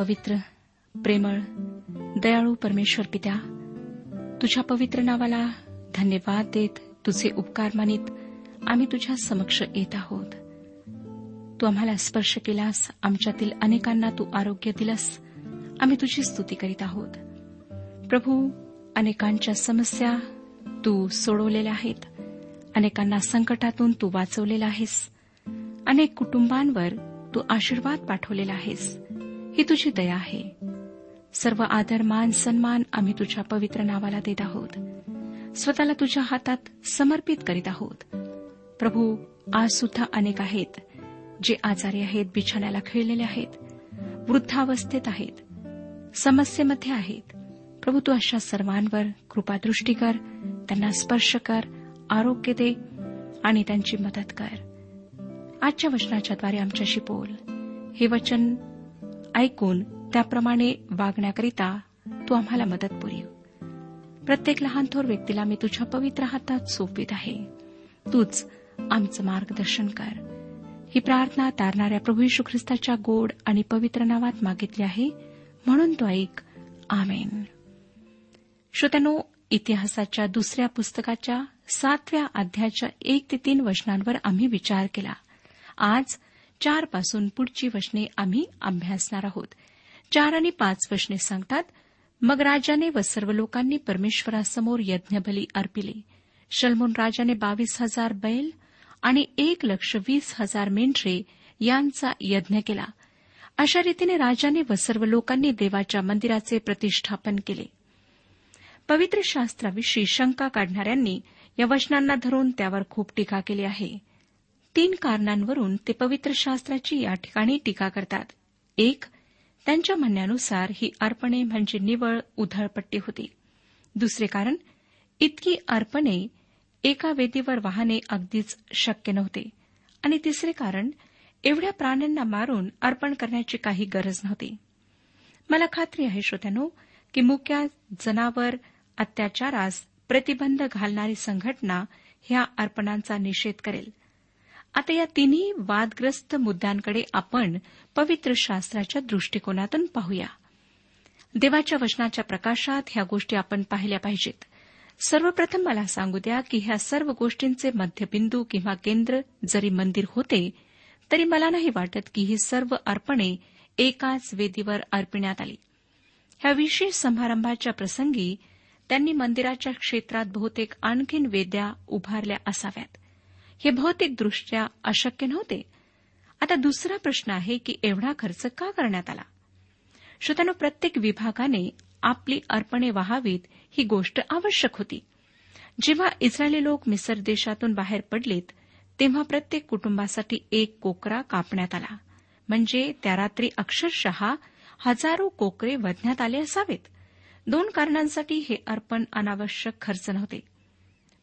पवित्र प्रेमळ दयाळू परमेश्वर पित्या तुझ्या पवित्र नावाला धन्यवाद देत तुझे उपकार मानित आम्ही तुझ्या समक्ष येत आहोत. तू आम्हाला स्पर्श केलास आमच्यातील अनेकांना तू आरोग्य दिलास आम्ही तुझी स्तुती करीत आहोत. प्रभू अनेकांच्या समस्या तू सोडवलेल्या आहेत अनेकांना संकटातून तू वाचवलेला आहेस अनेक कुटुंबांवर तू आशीर्वाद पाठवलेला आहेस. ही तुझी दया आहे. सर्व आदर मान सन्मान आम्ही तुझ्या पवित्र नावाला देत आहोत. स्वतःला तुझ्या हातात समर्पित करीत आहोत. प्रभू आज सुद्धा अनेक आहेत जे आजारी आहेत बिछाण्याला खेळलेले आहेत वृद्धावस्थेत आहेत समस्येमध्ये आहेत. प्रभू तू अशा सर्वांवर कृपादृष्टी कर त्यांना स्पर्श कर आरोग्य दे आणि त्यांची मदत कर. आजच्या वचनाच्याद्वारे आमच्याशी बोल. हे वचन ऐकून त्याप्रमाणे वागण्याकरिता तू आम्हाला मदत पुरीव. प्रत्येक लहान थोर व्यक्तीला मी तुझ्या पवित्र हातात सोपीत आहे. तूच आमचं मार्गदर्शन कर. ही प्रार्थना तारणाऱ्या प्रभू यशू ख्रिस्ताच्या गोड आणि पवित्र नावात मागितली आहे म्हणून तो ऐक. आमेन. श्रोत्यानो इतिहासाच्या दुसऱ्या पुस्तकाच्या सातव्या अध्यायाच्या एक ते तीन वचनांवर आम्ही विचार केला. आज चारपासून पुढची वचने आम्ही अभ्यासणार आहोत. चार आणि पाच वचने सांगतात मग राजाने व सर्व लोकांनी परमेश्वरासमोर यज्ञबली अर्पिले. शलमोन राजाने बावीस हजार बैल आणि एक लक्ष वीस हजार मेंढरे यांचा यज्ञ केला. अशा रीतीने राजाने व सर्व लोकांनी देवाच्या मंदिराचे प्रतिष्ठापन केले. पवित्र शास्त्राविषयी शंका काढणाऱ्यांनी या वचनांना धरून त्यावर खूप टीका केली आहे. तीन कारणांवरून ते पवित्र शास्त्राची या ठिकाणी टीका करतात. एक त्यांच्या म्हणण्यानुसार ही अर्पणे म्हणजे निवळ उधळपट्टी होती. दुसरे कारण इतकी अर्पणे एका वेदीवर वाहणे अगदीच शक्य नव्हते. आणि तिसरे कारण एवढ्या प्राण्यांना मारून अर्पण करण्याची काही गरज नव्हती. मला खात्री आहे श्रोत्यानो की मुक्या जनावर अत्याचारास प्रतिबंध घालणारी संघटना ह्या अर्पणांचा निषेध करेल. आता या तिन्ही वादग्रस्त मुद्द्यांकडे आपण पवित्र शास्त्राच्या दृष्टिकोनातून पाहूया. देवाच्या वचनाच्या प्रकाशात ह्या गोष्टी आपण पाहिल्या पाहिजेत. सर्वप्रथम मला सांगू द्या की ह्या सर्व गोष्टींचे मध्यबिंदू किंवा केंद्र जरी मंदिर होते तरी मला नाही वाटत की ही सर्व अर्पणे एकाच वेदीवर अर्पिण्यात आली. ह्या विशेष समारंभाच्या प्रसंगी त्यांनी मंदिराच्या क्षेत्रात बहुतेक आणखीन वेद्या उभारल्या असाव्यात. हे भौतिकदृष्ट्या अशक्य नव्हते. आता दुसरा प्रश्न आहे की एवढा खर्च का करण्यात आला? श्रोत्यानो प्रत्येक विभागाने आपली अर्पणे व्हावीत ही गोष्ट आवश्यक होती. जेव्हा इस्रायली लोक मिसर देशातून बाहेर पडलेत तेव्हा प्रत्येक कुटुंबासाठी एक कोकरा कापण्यात आला. म्हणजे त्या रात्री अक्षरशः हजारो कोकरे वधण्यात आले असावेत. दोन कारणांसाठी हे अर्पण अनावश्यक खर्च नव्हते.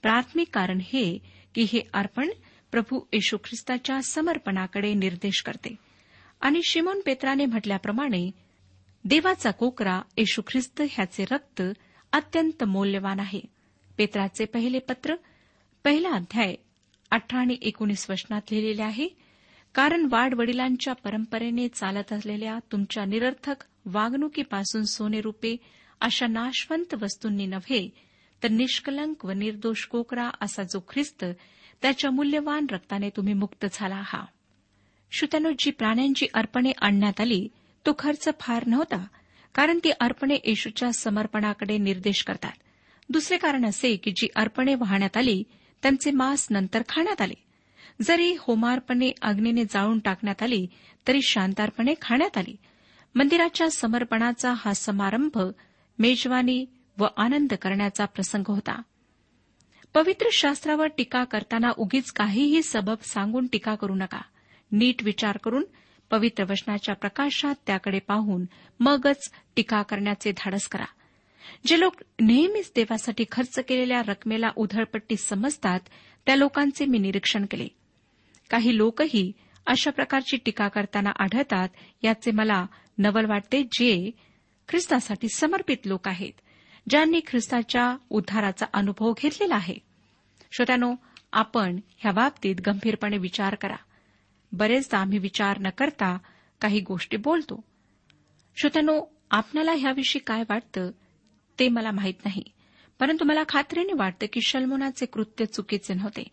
प्राथमिक कारण हे की हे अर्पण प्रभू येशू ख्रिस्ताच्या समर्पणाकडे निर्देश करते. आणि शिमोन पेत्राने म्हटल्याप्रमाणे देवाचा कोकरा येशू ख्रिस्त ह्याचे रक्त अत्यंत मौल्यवान आहे. पेत्राचे पहिले पत्र पहिला अध्याय अठरा आणि एकोणीस वचनात लिहिलेले आहे कारण वाडवडिलांच्या परंपरेने चालत असलेल्या तुमच्या निरर्थक वागणुकीपासून सोने रुपे अशा नाशवंत वस्तूंनी नव्हे तर निष्कलंक व निर्दोष कोकरा असा जो ख्रिस्त त्याच्या मूल्यवान रक्ताने तुम्ही मुक्त झाला हा श्रोत्यानो जी प्राण्यांची अर्पणे आणण्यात आली तो खर्च फार नव्हता कारण ती अर्पणे येशूच्या समर्पणाकडे निर्देश करतात. दुसरे कारण असे की जी अर्पणे वाहण्यात आली त्यांचे मांस नंतर खाण्यात आले. जरी होमार्पणे अग्नीने जाळून टाकण्यात आली तरी शांतार्पणे खाण्यात आली. मंदिराच्या समर्पणाचा हा समारंभ मेजवानी व आनंद करण्याचा प्रसंग होता. पवित्र शास्त्रावर टीका करताना उगीच काहीही सबब सांगून टीका करू नका. नीट विचार करून पवित्र वचनाच्या प्रकाशात त्याकडे पाहून मगच टीका करण्याचे धाडस करा. जे लोक नेहमीच देवासाठी खर्च केलेल्या रकमेला उधळपट्टी समजतात त्या लोकांचे मी निरीक्षण केले. काही लोकही अशा प्रकारची टीका करताना आढळतात याचे मला नवल वाटते जे ख्रिस्तासाठी समर्पित लोक आहेत. ज्यांनी ख्रिस्ताच्या उद्धाराचा अनुभव घेतलेला आहे. श्रोत्यानो आपण ह्या बाबतीत गंभीरपणे विचार करा. बरेचदा आम्ही विचार न करता काही गोष्टी बोलतो. श्रोत्यानो आपणाला ह्याविषयी काय वाटतं ते मला माहीत नाही. परंतु मला खात्रीने वाटतं की शल्मोनाचे कृत्य चुकीचे नव्हते.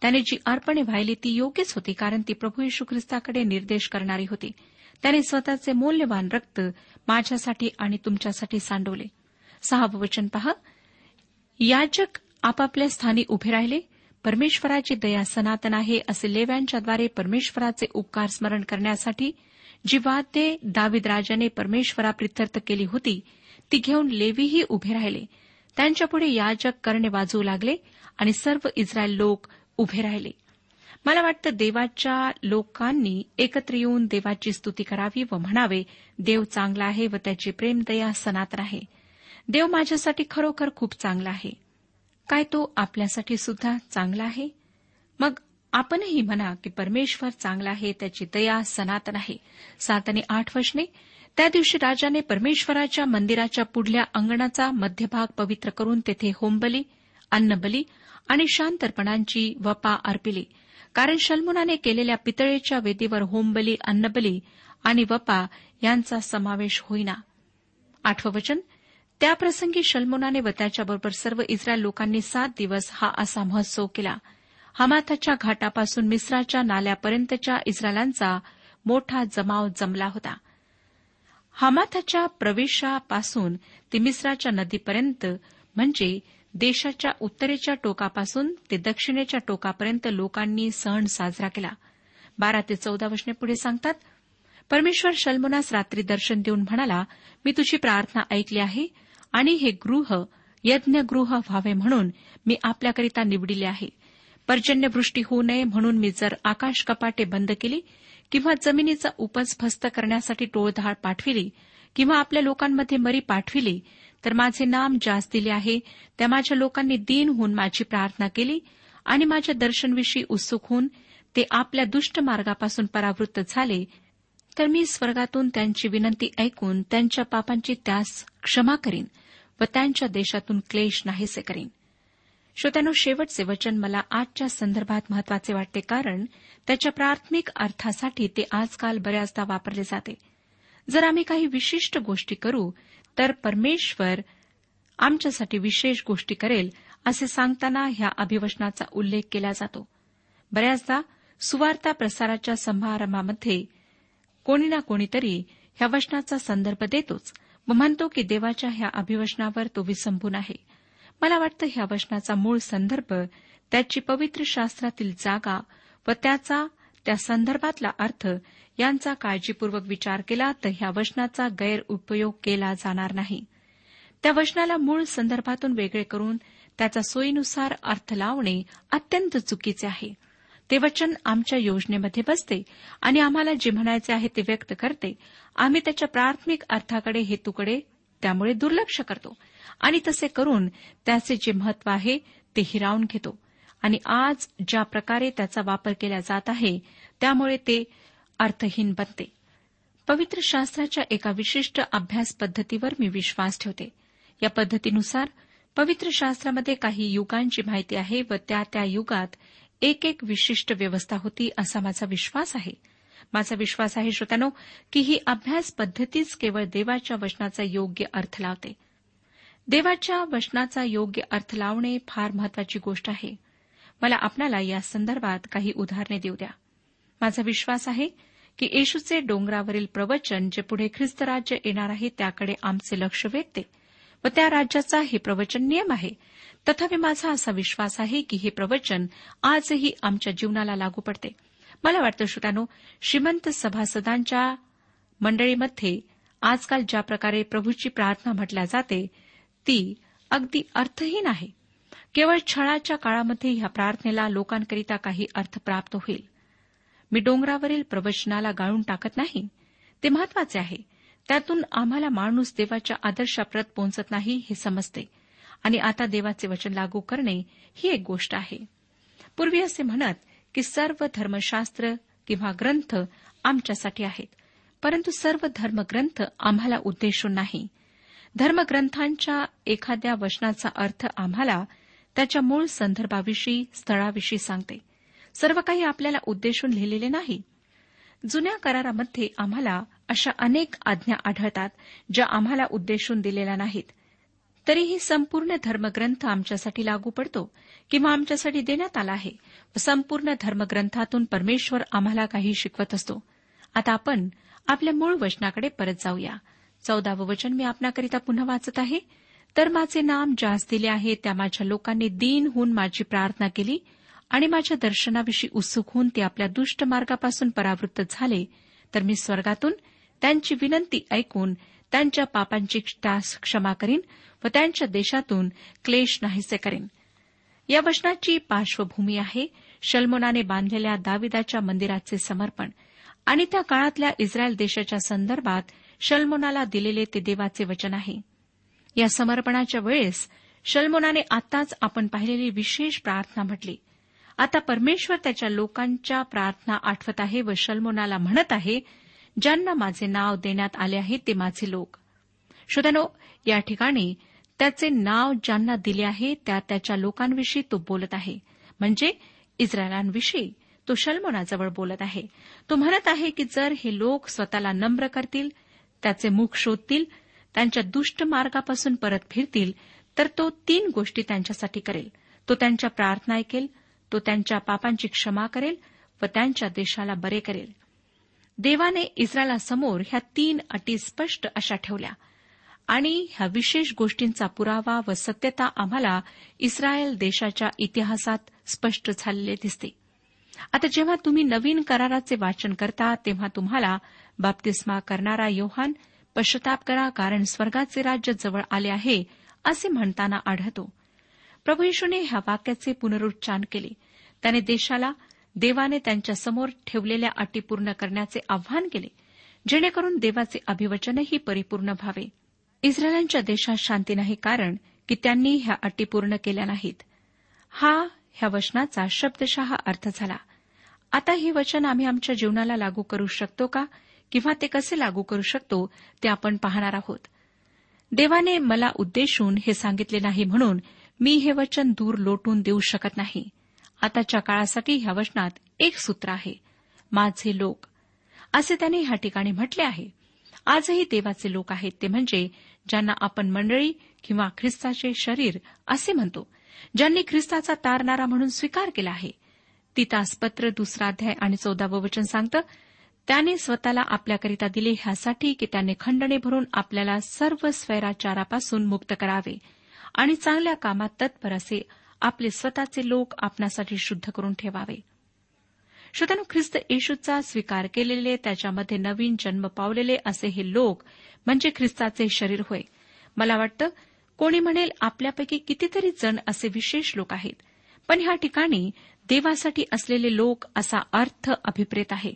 त्याने जी अर्पणे वाहिली ती योग्यच होती कारण ती प्रभू येशू ख्रिस्ताकडे निर्देश करणारी होती. त्याने स्वतःचे मौल्यवान रक्त माझ्यासाठी आणि तुमच्यासाठी सांडवले. सहावं वचन पहा. याजक आपापल्या स्थानी उभे राहिले. परमेश्वराची दया सनातन आहे असे लेव्यांच्याद्वारे परमेश्वराचे उपकार स्मरण करण्यासाठी जी वाद्ये दाविद राजाने परमेश्वराप्रित्यर्थ केली होती ती घेऊन लेवीही उभे राहिले. त्यांच्यापुढे याजक करणे वाजवू लागले आणि सर्व इस्रायल लोक उभे राहिले. मला वाटतं देवाच्या लोकांनी एकत्र येऊन देवाची स्तुती करावी व म्हणावे देव चांगला आहे व त्याची प्रेमदया सनातन आहे. देव माझ्यासाठी खरोखर खूप चांगला आहे. काय तो आपल्यासाठी सुद्धा चांगला आहे? मग आपणही म्हणा की परमेश्वर चांगला आहे त्याची दया सनातन आहे. सात आणि आठ वचने त्या दिवशी राजाने परमेश्वराच्या मंदिराच्या पुढल्या अंगणाचा मध्यभाग पवित्र करून तेथे होमबली अन्नबली आणि शांतर्पणांची वपा अर्पिली. कारण शल्मुनाने केलेल्या पितळेच्या वेदीवर होमबली अन्नबली आणि वपा यांचा समावेश होईना. आठवं वचन त्याप्रसंगी शल्मुनाने व त्याच्याबरोबर सर्व इस्रायल लोकांनी सात दिवस हा असा महोत्सव केला. हमाथाच्या घाटापासून मिस्राच्या नाल्यापर्यंतच्या इस्रायलांचा मोठा जमाव जमला होता. हमाथाच्या प्रवेशापासून ते मिस्राच्या नदीपर्यंत म्हणजे देशाच्या उत्तरेच्या टोकापासून ते दक्षिणेच्या टोकापर्यंत लोकांनी सण साजरा केला. बारा ते चौदा वचने पुढे सांगतात परमेश्वर शल्मुनास रात्री दर्शन देऊन म्हणाला मी तुझी प्रार्थना ऐकली आहे आणि हे गृह यज्ञगृह व्हावे म्हणून मी आपल्याकरिता निवडिले आहे. पर्जन्यवृष्टी होऊ नये म्हणून मी जर आकाश कपाटे बंद केली किंवा जमिनीचा उपज फस्त करण्यासाठी टोळधाड पाठविली किंवा आपल्या लोकांमध्ये मरी पाठविली तर माझे नाम ज्यास दिले आहे त्या माझ्या लोकांनी दीन होऊन माझी प्रार्थना केली आणि माझ्या दर्शनविषयी उत्सुक होऊन ते आपल्या दुष्ट मार्गापासून परावृत्त झाले तर मी स्वर्गातून त्यांची विनंती ऐकून त्यांच्या पापांची त्यास क्षमा करीन. व त्यांच्या देशातून क्लेश नाहीसे करीन. श्रोत्यानो शेवटचे वचन मला आजच्या संदर्भात महत्त्वाचे वाटते कारण त्याच्या प्राथमिक अर्थासाठी ते आजकाल बऱ्याचदा वापरले जाते. जर आम्ही काही विशिष्ट गोष्टी करू तर परमेश्वर आमच्यासाठी विशेष गोष्टी करेल असे सांगताना ह्या अभिवचनाचा उल्लेख केला जातो. बऱ्याचदा सुवार्ता प्रसाराच्या समारंभामध्ये कोणी ना कोणीतरी ह्या वचनाचा संदर्भ देतोच. व म्हणतो की देवाच्या ह्या अभिवचनावर तो विसंबून आहे. मला वाटतं ह्या वचनाचा मूळ संदर्भ त्याची पवित्र शास्त्रातील जागा व त्याचा त्या संदर्भातला अर्थ यांचा काळजीपूर्वक विचार केला तर ह्या वचनाचा गैरउपयोग केला जाणार नाही. त्या वचनाला मूळ संदर्भातून वेगळे करून त्याचा सोयीनुसार अर्थ लावणे अत्यंत चुकीचे आहे. ते वचन आमच्या योजनेमध्ये बसते आणि आम्हाला जे म्हणायचे आहे ते व्यक्त करते. आम्ही त्याच्या प्राथमिक अर्थाकडे हेतूकडे त्यामुळे दुर्लक्ष करतो. आणि तसे करून त्याचे जे महत्त्व आहे ते हिरावून घेतो. आणि आज ज्या प्रकारे त्याचा वापर केला जात आहे त्यामुळे ते अर्थहीन बनते. पवित्र शास्त्राच्या एका विशिष्ट अभ्यास पद्धतीवर मी विश्वास ठेवते. या पद्धतीनुसार पवित्र शास्त्रामध्ये काही युगांची माहिती आहे व त्या त्या युगात एक एक विशिष्ट व्यवस्था होती असा माझा विश्वास आहे. माझा विश्वास आहे श्रोत्यानो की ही अभ्यास पद्धतीच केवळ देवाच्या वचनाचा योग्य अर्थ लावते. देवाच्या वचनाचा योग्य अर्थ लावणे फार महत्वाची गोष्ट आहे. मला आपणाला या संदर्भात काही उदाहरणे देऊ द्या. माझा विश्वास आहे की येशूचे डोंगरावरील प्रवचन जे पुढे ख्रिस्त राज्य येणार आहे त्याकडे आमचे लक्ष वेधते. व त्या राज्याचा हे प्रवचन नियम आहे. तथापि माझा असा विश्वास आहे की हे प्रवचन आजही आमच्या जीवनाला लागू पडते. मला वाटतं श्रोतानो श्रीमंत सभासदांच्या मंडळीमध्ये आजकाल ज्या प्रकारे प्रभूची प्रार्थना म्हटल्या जाते ती अगदी अर्थहीन आहे. केवळ छळाच्या काळामध्ये ह्या प्रार्थनेला लोकांकरिता काही अर्थ प्राप्त होईल. मी डोंगरावरील प्रवचनाला गाळून टाकत नाही. ते महत्त्वाचे आहे. त्यातून आम्हाला माणूस देवाच्या आदर्शाप्रत पोहोचत नाही हे समजते. आणि आता देवाचे वचन लागू करणे ही एक गोष्ट आहे. पूर्वी असे म्हणत की सर्व धर्मशास्त्र किंवा ग्रंथ आमच्यासाठी आहेत. परंतु सर्व धर्मग्रंथ आम्हाला उद्देशून नाही. धर्मग्रंथांच्या एखाद्या वचनाचा अर्थ आम्हाला त्याच्या मूळ संदर्भाविषयी स्थळाविषयी सांगते. सर्व काही आपल्याला उद्देशून लिहिलेले नाही. जुन्या करारामध्ये आम्हाला अशा अनेक आज्ञा आढळतात ज्या आम्हाला उद्देशून दिलेल्या नाहीत. तरीही संपूर्ण धर्मग्रंथ आमच्यासाठी लागू पडतो किंवा आमच्यासाठी देण्यात आला आहे. संपूर्ण धर्मग्रंथातून परमेश्वर आम्हाला काही शिकवत असतो. आता आपण आपल्या मूळ वचनाकडे परत जाऊया. चौदावं वचन मी आपणाकरिता पुन्हा वाचत आहे. तर माझे नाम ज्यास दिले आहे त्या माझ्या लोकांनी दीन होऊन माझी प्रार्थना केली आणि माझ्या दर्शनाविषयी उत्सुक होऊन ते आपल्या दुष्ट मार्गापासून परावृत्त झाले. तर मी स्वर्गातून त्यांची विनंती ऐकून त्यांच्या पापांची तास क्षमा करीन व त्यांच्या देशातून क्लेश नाहीसे करीन. या वचनाची पार्श्वभूमी आहे शल्मोनाने बांधलेल्या दाविदाच्या मंदिराचे समर्पण आणि त्या काळातल्या इस्रायल देशाच्या संदर्भात शल्मोनाला दिलेले ते देवाचे वचन आहे. या समर्पणाच्या वेळेस शल्मोनाने आताच आपण पाहिलेली विशेष प्रार्थना म्हटली. आता परमेश्वर त्याच्या लोकांच्या प्रार्थना आठवत आहे व शल्मोनाला म्हणत आहे ज्यांना माझे नाव देण्यात आले आहे ते माझे लोक. श्रोत्यानो या ठिकाणी त्याचे नाव ज्यांना दिले आहे त्या त्याच्या लोकांविषयी तो बोलत आहे. म्हणजे इस्रायलांविषयी तो शल्मोनाजवळ बोलत आहे. तो म्हणत आहे की जर हे लोक स्वतःला नम्र करतील त्याचे मुख शोधतील त्यांच्या दुष्ट मार्गापासून परत फिरतील तर तो तीन गोष्टी त्यांच्यासाठी करेल. तो त्यांच्या प्रार्थना ऐकेल तो त्यांच्या पापांची क्षमा करेल व त्यांच्या देशाला बरे करेल. देवाने इस्रायलासमोर ह्या तीन अटी स्पष्ट अशा ठेवल्या. आणि ह्या विशेष गोष्टींचा पुरावा व सत्यता आम्हाला इस्रायल देशाच्या इतिहासात स्पष्ट झालेले दिसते. आता जेव्हा तुम्ही नवीन कराराचे वाचन करता तेव्हा तुम्हाला बाप्तिस्मा करणारा योहान पश्चाताप करा कारण स्वर्गाचे राज्य जवळ आले आहे असे म्हणताना आढळतो. प्रभू येशूने ह्या वाक्याचे पुनरुच्चार केले. त्याने देशाला देवाने त्यांच्यासमोर ठेवलेल्या अटी पूर्ण करण्याचे आव्हान केले जेणेकरून देवाचे अभिवचनही परिपूर्ण व्हावे. इस्रायलांच्या देशात शांती नाही कारण की त्यांनी ह्या अटी पूर्ण केल्या नाहीत. हा ह्या वचनाचा शब्दशः अर्थ झाला. आता हे वचन आम्ही आमच्या जीवनाला लागू करू शकतो का? किंवा ते कसे लागू करू शकतो? ते आपण पाहणार आहोत. देवाने मला उद्देशून हे सांगितले नाही म्हणून मी हे वचन दूर लोटून देऊ शकत नाही. आताच्या काळासाठी ह्या वचनात एक सूत्र आहे माझे लोक. असे त्याने ह्या ठिकाणी म्हटले आहे. आजही देवाचे लोक आहेत ते म्हणजे ज्यांना आपण मंडळी किंवा ख्रिस्ताचे शरीर असे म्हणतो ज्यांनी ख्रिस्ताचा तारणारा म्हणून स्वीकार केला आहे. तितासपत्र दुसरा अध्याय आणि चौदावं वचन सांगतं त्याने स्वतःला आपल्याकरिता दिले ह्यासाठी की त्याने खंडणे भरून आपल्याला सर्व स्वैराचारापासून मुक्त करावे आणि चांगल्या कामात तत्पर असे आपले स्वतःचे लोक आपणासाठी शुद्ध करून ठेवावे. श्रोत्यानो ख्रिस्त येशूचा स्वीकार केलेले त्याच्यामध्ये नवीन जन्म पावलेले असे हे लोक म्हणजे ख्रिस्ताचे शरीर होय. मला वाटतं कोणी म्हणेल आपल्यापैकी कितीतरी जण असे विशेष लोक आहेत. पण ह्या ठिकाणी देवासाठी असलेले लोक असा अर्थ अभिप्रेत आहे.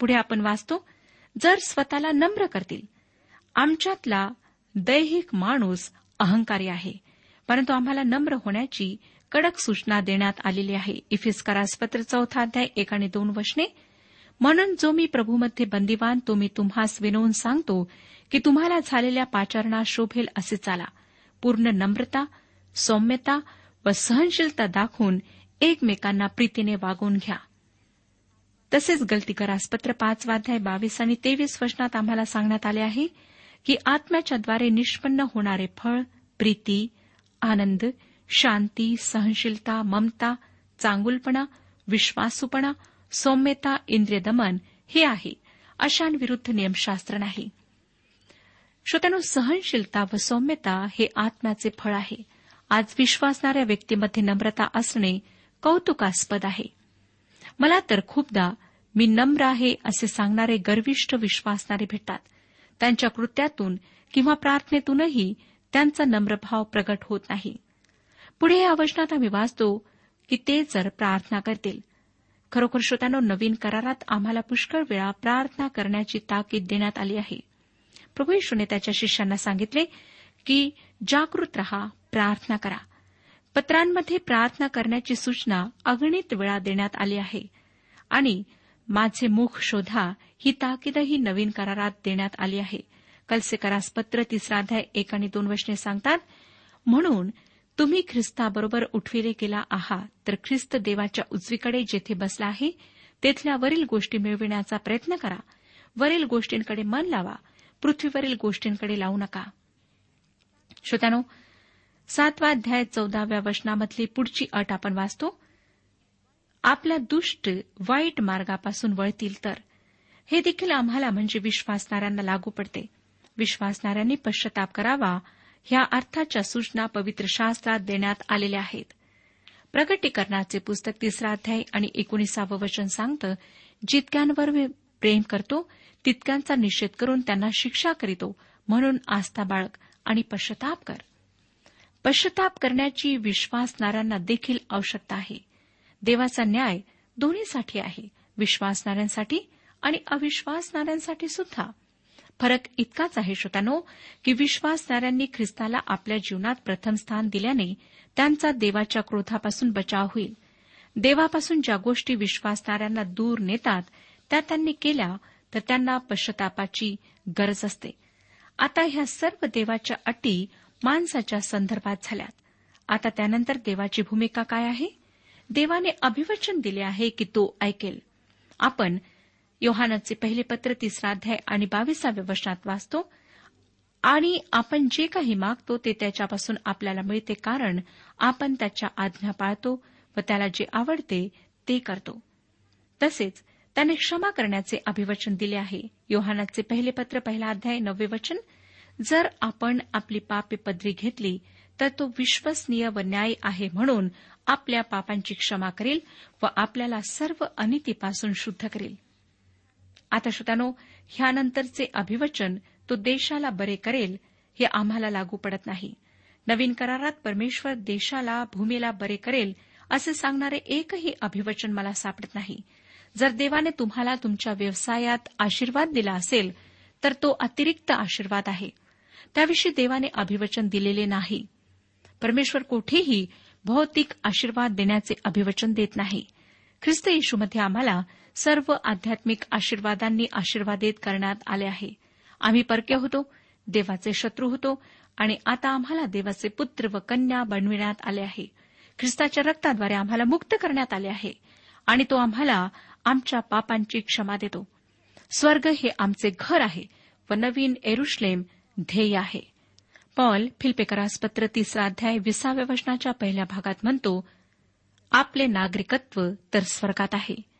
पुढे आपण वाचतो जर स्वतःला नम्र करतील. आमच्यातला दैहिक माणूस अहंकारी आहे. परंतु आम्हाला नम्र होण्याची कडक सूचना देण्यात आलेली आहे. इफिस्करासपत्र चौथा अध्याय एक आणि दोन वचने. म्हणून जो मी प्रभूमध्ये बंदिवान तो मी तुम्हास विनवून सांगतो की तुम्हाला झालेल्या पाचारणा शोभेल असे चाला. पूर्ण नम्रता सौम्यता व सहनशीलता दाखवून एकमेकांना प्रीतीने वागवून घ्या. तसेच गलतीकरासपत्र पाच वाध्याय बावीस आणि तेवीस वचनात आम्हाला सांगण्यात आले आहे की आत्म्याच्याद्वारे निष्पन्न होणारे फळ प्रीती आनंद शांती सहनशीलता ममता चांगुलपणा विश्वासूपणा सौम्यता इंद्रियदमन हे आहे. अशांविरुद्ध नियमशास्त्र नाही. श्रोत्यानो सहनशीलता व सौम्यता हे आत्म्याचे फळ आहे. आज विश्वासणाऱ्या व्यक्तीमध्ये नम्रता असणे कौतुकास्पद आहे. मला तर खूपदा मी नम्र आहे असे सांगणारे गर्विष्ठ विश्वासणारे भेटतात. त्यांच्या कृत्यातून किंवा प्रार्थनेतूनही त्यांचा नम्रभाव प्रगट होत नाही. पुढे या वचनात आम्ही वाचतो की ते जर प्रार्थना करतील. खरोखर श्रोत्यानो नवीन करारात आम्हाला पुष्कळ वेळा प्रार्थना करण्याची ताकीद देण्यात आली आहे. प्रभू येशूने त्याच्या शिष्यांना सांगितले की जागृत रहा प्रार्थना करा. पत्रांमध्ये प्रार्थना करण्याची सूचना अगणित वेळा देण्यात आली आहे. आणि माझे मुख शोधा ही ताकीदही नवीन करारात देण्यात आली आहे. कलसे करास पत्र तिसरा अध्याय एक आणि दोन वचने सांगतात म्हणून तुम्ही ख्रिस्ताबरोबर उठविले गेला आहात तर ख्रिस्त देवाच्या उजवीकडे जेथे बसला आहे तेथल्या वरील गोष्टी मिळविण्याचा प्रयत्न करा. वरील गोष्टींकडे मन लावा. पृथ्वीवरील गोष्टींकडे लावू नका. श्रोत्यानो सातवा अध्याय चौदाव्या वचनामधली पुढची अट आपण वाचतो. आपल्या दुष्ट वाईट मार्गापासून वळतील तर. हे देखील आम्हाला म्हणजे विश्वासणाऱ्यांना लागू पडते. विश्वासणाऱ्यांनी पश्चाताप करावा. ह्या अर्थाच्या सूचना पवित्र शास्त्रात देण्यात आलेल्या आहेत. प्रगटीकरणाचे पुस्तक तिसरा अध्याय आणि एकोणीसावं वचन सांगतं जितक्यांवर मी प्रेम करतो तितक्यांचा निषेध करून त्यांना शिक्षा करीतो म्हणून आस्था बाळग आणि पश्चाताप कर. पश्चाताप करण्याची विश्वासणाऱ्यांना देखील आवश्यकता आहे. देवाचा न्याय दोन्हीसाठी आहे विश्वासणाऱ्यांसाठी आणि अविश्वासणाऱ्यांसाठी सुद्धा. फरक इतकाच आहे श्रोतानो की विश्वासणाऱ्यांनी ख्रिस्ताला आपल्या जीवनात प्रथम स्थान दिल्याने त्यांचा देवाच्या क्रोधापासून बचाव होईल. देवापासून ज्या गोष्टी विश्वासणाऱ्यांना दूर नेतात त्या त्यांनी केल्या तर त्यांना पश्चातापाची गरज असते. आता ह्या सर्व देवाच्या अटी माणसाच्या संदर्भात झाल्यात. आता त्यानंतर देवाची भूमिका काय आहे? देवाने अभिवचन दिले आहे की तो ऐकेल. आपण योहानाचे पहिले पत्र तिसरा अध्याय आणि बावीसाव्या वचनात वाचतो आणि आपण जे काही मागतो ते त्याच्यापासून आपल्याला मिळते कारण आपण त्याच्या आज्ञा पाळतो व त्याला जे आवडते ते करतो. तसेच त्याने क्षमा करण्याचे अभिवचन दिले आहे. योहानाचे पहिले पत्र पहिला अध्याय नववे वचन जर आपण आपली पापे पदरी घेतली तर तो विश्वसनीय व न्याय आहे म्हणून आपल्या पापांची क्षमा करेल व आपल्याला सर्व अनितीपासून शुद्ध करेल. आता श्रोत्यानो ह्यानंतरचे अभिवचन तो देशाला बरे करेल हे आम्हाला लागू पडत नाही. नवीन करारात परमेश्वर देशाला भूमीला बरे करेल असे सांगणारे एकही अभिवचन मला सापडत नाही. जर देवाने तुम्हाला तुमच्या व्यवसायात आशीर्वाद दिला असेल तर तो अतिरिक्त आशीर्वाद आहे. त्याविषयी देवाने अभिवचन दिलेले नाही. परमेश्वर कोठेही भौतिक आशीर्वाद देण्याचे अभिवचन देत नाही. ख्रिस्त येशूमध्ये आम्हाला सर्व आध्यात्मिक आशीर्वादांनी आशीर्वादित करण्यात आले आहे. आम्ही परके होतो देवाचे शत्रू होतो आणि आता आम्हाला देवाचे पुत्र व कन्या बनविण्यात आले आहे. ख्रिस्ताच्या रक्ताद्वारे आम्हाला मुक्त करण्यात आले आहे आणि तो आम्हाला आमच्या पापांची क्षमा देतो. स्वर्ग हे आमचे घर आहे व नवीन एरुश्लेम ध्येय आहे. पॉल फिल्पेकरास पत्र तिसरा अध्याय विसाव्या वचनाच्या पहिल्या भागात म्हणतो आपले नागरिकत्व तर स्वर्गात आहे.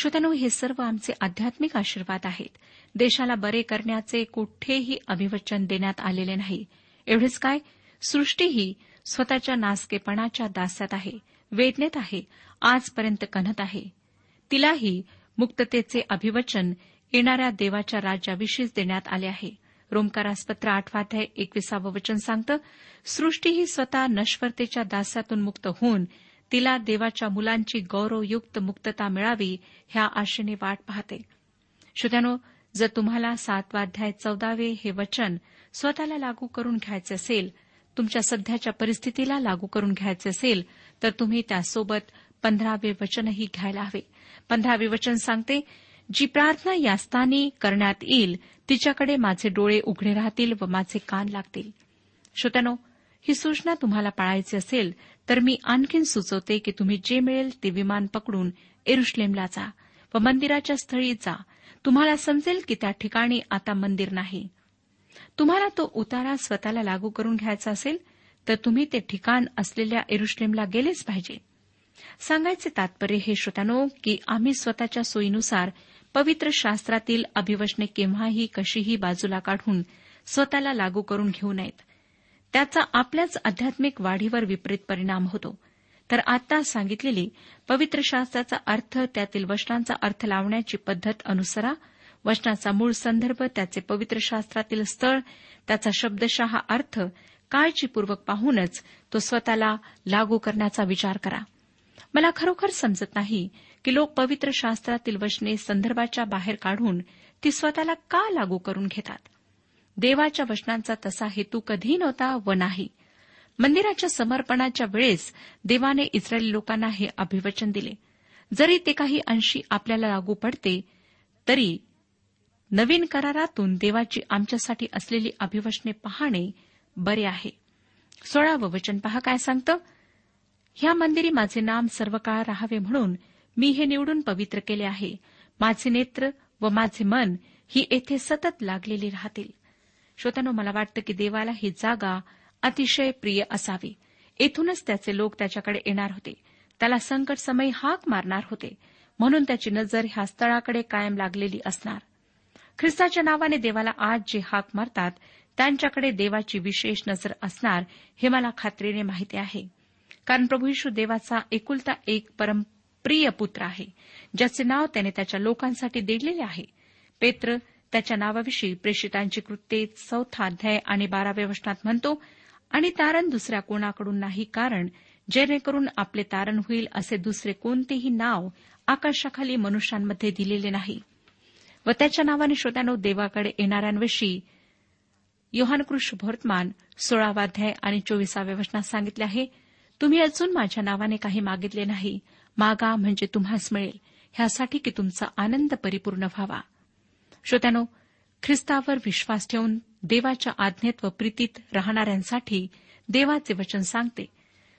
श्रोत्यानो हे सर्व आमचे आध्यात्मिक आशीर्वाद आहेत. देशाला बरे करण्याचे कुठेही अभिवचन देण्यात आलेले नाही. एवढेच काय? सृष्टीही स्वतःच्या नासकेपणाच्या दास्यात आहे वेदनेत आहे आजपर्यंत कणत आहे. तिलाही मुक्ततेचे अभिवचन येणाऱ्या देवाच्या राज्याविषयीच देण्यात आले आहे. रोमकारासपत्र आठवाध्याय एकविसावं वचन सांगतं सृष्टी ही स्वतः नश्वरतेच्या दास्यातून मुक्त होऊन तिला देवाच्या मुलांची गौरवयुक्त मुक्तता मिळावी ह्या आशेने वाट पाहते. श्रोत्यानो जर तुम्हाला सातवाध्याय चौदावे हे वचन स्वतःला लागू करून घ्यायचे असेल तुमच्या सध्याच्या परिस्थितीला लागू करून घ्यायचे असेल तर तुम्ही त्यासोबत पंधरावे वचनही घ्यायला हवे. पंधरावे वचन सांगते जी प्रार्थना यास्तानी करण्यात येईल तिच्याकडे माझे डोळे उघडे राहतील व माझे कान लागतील. श्रोत्यानो ही सूचना तुम्हाला पाळायची असेल तर मी आणखीन सुचवते की तुम्ही जे मिळेल ते विमान पकडून एरुश्लेमला जा व मंदिराच्या स्थळी जा. तुम्हाला समजेल की त्या ठिकाणी आता मंदिर नाही. तुम्हाला तो उतारा स्वतःला लागू करून घ्यायचा असेल तर तुम्ही ते ठिकाण असलेल्या एरुश्लेमला गेलेच पाहिजे. सांगायचे तात्पर्य हे श्रोतानो की आम्ही स्वतःच्या सोयीनुसार पवित्र शास्त्रातील अभिवचने केव्हाही कशीही बाजूला काढून स्वतःला लागू करून घेऊ नयेत. त्याचा आपल्याच आध्यात्मिक वाढीवर विपरीत परिणाम होतो. तर आता सांगितलेली पवित्र शास्त्राचा अर्थ त्यातील वचनांचा अर्थ लावण्याची पद्धत अनुसरा. वचनाचा मूळ संदर्भ त्याचे पवित्र शास्त्रातील स्थळ त्याचा शब्दशः अर्थ काळजीपूर्वक पाहूनच तो स्वतःला लागू करण्याचा विचार करा. मला खरोखर समजत नाही की लोक पवित्र शास्त्रातील वचने संदर्भाच्या बाहेर काढून ती स्वतःला का लागू करून घेतात. देवाच्या वचनांचा तसा हेतू कधी नव्हता व नाही. मंदिराच्या समर्पणाच्या वेळेस देवाने इस्रायली लोकांना हे अभिवचन दिले. जरी ते काही अंशी आपल्याला लागू पडते तरी नवीन करारातून देवाची आमच्यासाठी असलेली अभिवचने पाहणे बरे आहे. सोळावं वचन पहा काय सांगतं? ह्या मंदिरी माझे नाम सर्व काळ राहावे म्हणून मी हे निवडून पवित्र केले आहे. माझे नेत्र व माझे मन ही येथे सतत लागलेली राहतील. श्रोत्यानो मला वाटतं की देवाला ही जागा अतिशय प्रिय असावी. येथूनच त्याचे लोक त्याच्याकडे येणार होते. त्याला संकट समय हाक मारणार होते. म्हणून त्याची नजर ह्या स्थळाकडे कायम लागलेली असणार. ख्रिस्ताच्या नावाने देवाला आज जे हाक मारतात त्यांच्याकडे देवाची विशेष नजर असणार हे मला खात्रीने माहिती आहे. कारण प्रभू यशू देवाचा एकुलता एक परमप्रिय पुत्र आहे ज्याचे नाव त्याने त्याच्या लोकांसाठी दिलेले आहे. पेत्र त्याच्या नावाविषयी प्रेषितांची कृत्ये चौथा अध्याय आणि बाराव्या वचनात म्हणतो आणि तारण दुसऱ्या कोणाकडून नाही कारण जेणेकरून आपले तारण होईल असे दुसरे कोणतेही नाव आकाशाखाली मनुष्यांमध्ये दिलेले नाही. व त्याच्या नावाने श्रोत्यानो देवाकडे येणाऱ्यांविषयी योहानकृष भोर्तमान सोळावाध्याय आणि चोवीसाव्या वचनात सांगितले आहे तुम्ही अजून माझ्या नावाने काही मागितले नाही. मागा म्हणजे तुम्हास मिळेल. ह्यासाठी की तुमचा आनंद परिपूर्ण व्हावा. श्रोत्यानो ख्रिस्तावर विश्वास ठेवून देवाच्या आज्ञेत व प्रीतीत राहणाऱ्यांसाठी देवाचे वचन सांगते.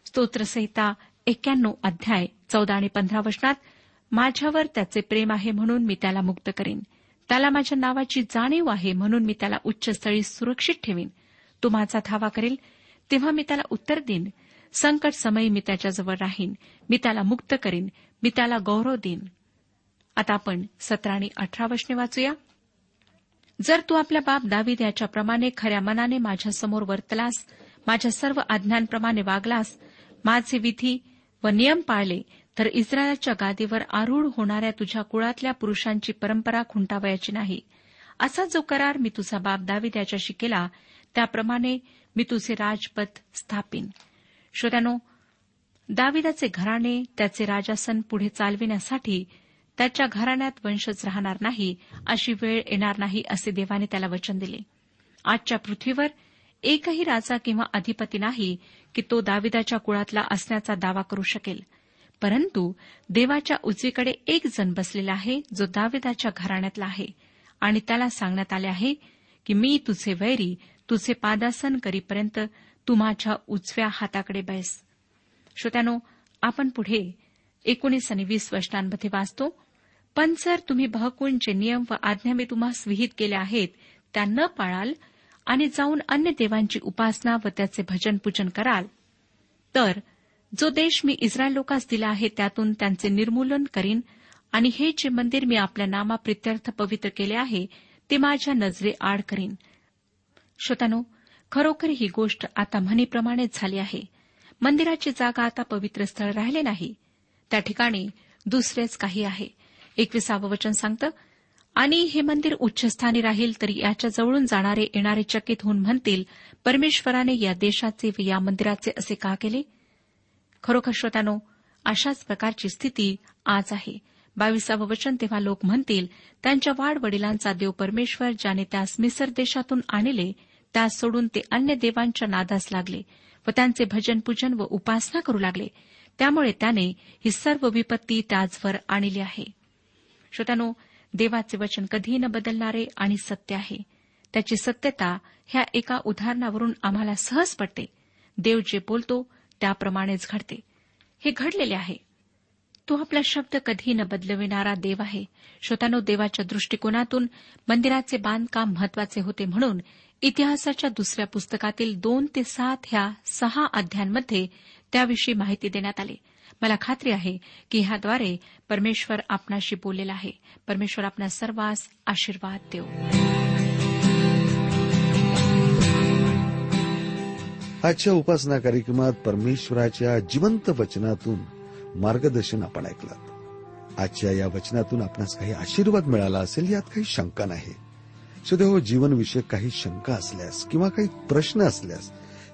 स्तोत्रसहिता एक्क्याण्णव अध्याय चौदा आणि पंधरा वचनात माझ्यावर त्याचे प्रेम आहे म्हणून मी त्याला मुक्त करीन. त्याला माझ्या नावाची जाणीव आहे म्हणून मी त्याला उच्चस्थळी सुरक्षित ठेवीन. तो माझा धावा करेल तेव्हा मी त्याला उत्तर देईन. संकट समयी मी त्याच्याजवळ राहीन. मी त्याला मुक्त करीन. मी त्याला गौरव देईन. आता आपण सतरा आणि अठरा वचने वाचूया. जर तू आपल्या बाप दावीद याच्याप्रमाणे खऱ्या मनाने माझ्यासमोर वर्तलास माझ्या सर्व आज्ञांप्रमाणे वागलास माझे विधी व नियम पाळले तर इस्रायलच्या गादीवर आरूढ होणाऱ्या तुझ्या कुळातल्या पुरुषांची परंपरा खुंटावयाची नाही. असा जो करार मी तुझा बाप दावीद याच्याशी केला त्याप्रमाणे मी तुझे राजपथ स्थापिन. श्रोत्यानो दाविदाचे घराणे त्याचे राजासन पुढे चालविण्यासाठी त्याच्या घराण्यात वंशज राहणार नाही अशी वेळ येणार नाही असे देवाने त्याला वचन दिले. आजच्या पृथ्वीवर एकही राजा किंवा अधिपती नाही की तो दाविदाच्या कुळातला असण्याचा दावा करू शकेल. परंतु देवाच्या उजवीकडे एक जण बसलेला आहे जो दाविदाच्या घराण्यातला आहे. आणि त्याला सांगण्यात आले आहे की मी तुझे वैरी तुझे पादासन करीपर्यंत तू माझ्या उजव्या हाताकडे बैस. श्रोत्यानो आपण पुढे एकोणीस आणि वीस वचनांमध्ये वाचतो. पण जर तुम्ही बहकुंचे नियम व आज्ञा मी तुम्हास विहित केल्या आहेत त्या न पाळाल आणि जाऊन अन्य देवांची उपासना व त्याचे भजन पूजन कराल तर जो देश मी इस्रायल लोकांस दिला आहे त्यातून त्यांचे निर्मूलन करीन आणि हे जे मंदिर मी आपल्या नामा प्रित्यर्थ पवित्र केले आहे ते माझ्या नजरे आड करीन. श्रोतानो खरोखर ही गोष्ट आता म्हणीप्रमाणेच झाली आहे. मंदिराची जागा आता पवित्र स्थळ राहिले नाही. त्या ठिकाणी दुसरेच काही आहे. एकविसावं वचन सांगतं आणि हे मंदिर उच्चस्थानी राहील तरी याच्या जवळून जाणारे येणारे चकित होऊन म्हणतील परमेश्वराने या देशाचे व या मंदिराचे असे का केले? खरोखर श्रोत्यानो अशाच प्रकारची स्थिती आज आहे. बावीसावं वचन तेव्हा लोक म्हणतील त्यांच्या वाढ वडिलांचा देव परमेश्वर ज्याने त्यास मिसर देशातून आणले त्यास सोडून ते अन्य देवांच्या नादास लागले व त्यांचे भजन पूजन व उपासना करू लागले. त्यामुळे त्याने ही सर्व विपत्ती त्याचवर आणली आहे. श्रोत्यानो देवाचे वचन कधीही न बदलणारे आणि सत्य आहे. त्याची सत्यता ह्या एका उदाहरणावरून आम्हाला सहज पडते देव जे बोलतो त्याप्रमाणेच घडते. हे घडलेले आहे. तो आपला शब्द कधी न बदलविणारा देव आहे. श्रोतानो देवाच्या दृष्टिकोनातून मंदिराचे बांधकाम महत्त्वाचे होते म्हणून इतिहासाच्या दुसऱ्या पुस्तकातील दोन ते सात ह्या सहा अध्यायांमध्ये त्याविषयी माहिती देण्यात आली. मला खात्री आहे की ह्याद्वारे परमेश्वर आपणाशी बोललेला आहे. परमेश्वर आपल्या सर्वांस आशीर्वाद देऊ. आजच्या उपासना कार्यक्रमात परमेश्वराच्या जिवंत वचनातून मार्गदर्शन आपण ऐकलं. आजच्या या वचनातून आपणास काही आशीर्वाद मिळाला असेल यात काही शंका नाही. सुदैव हो, जीवनविषयक काही शंका असल्यास किंवा काही प्रश्न असल्यास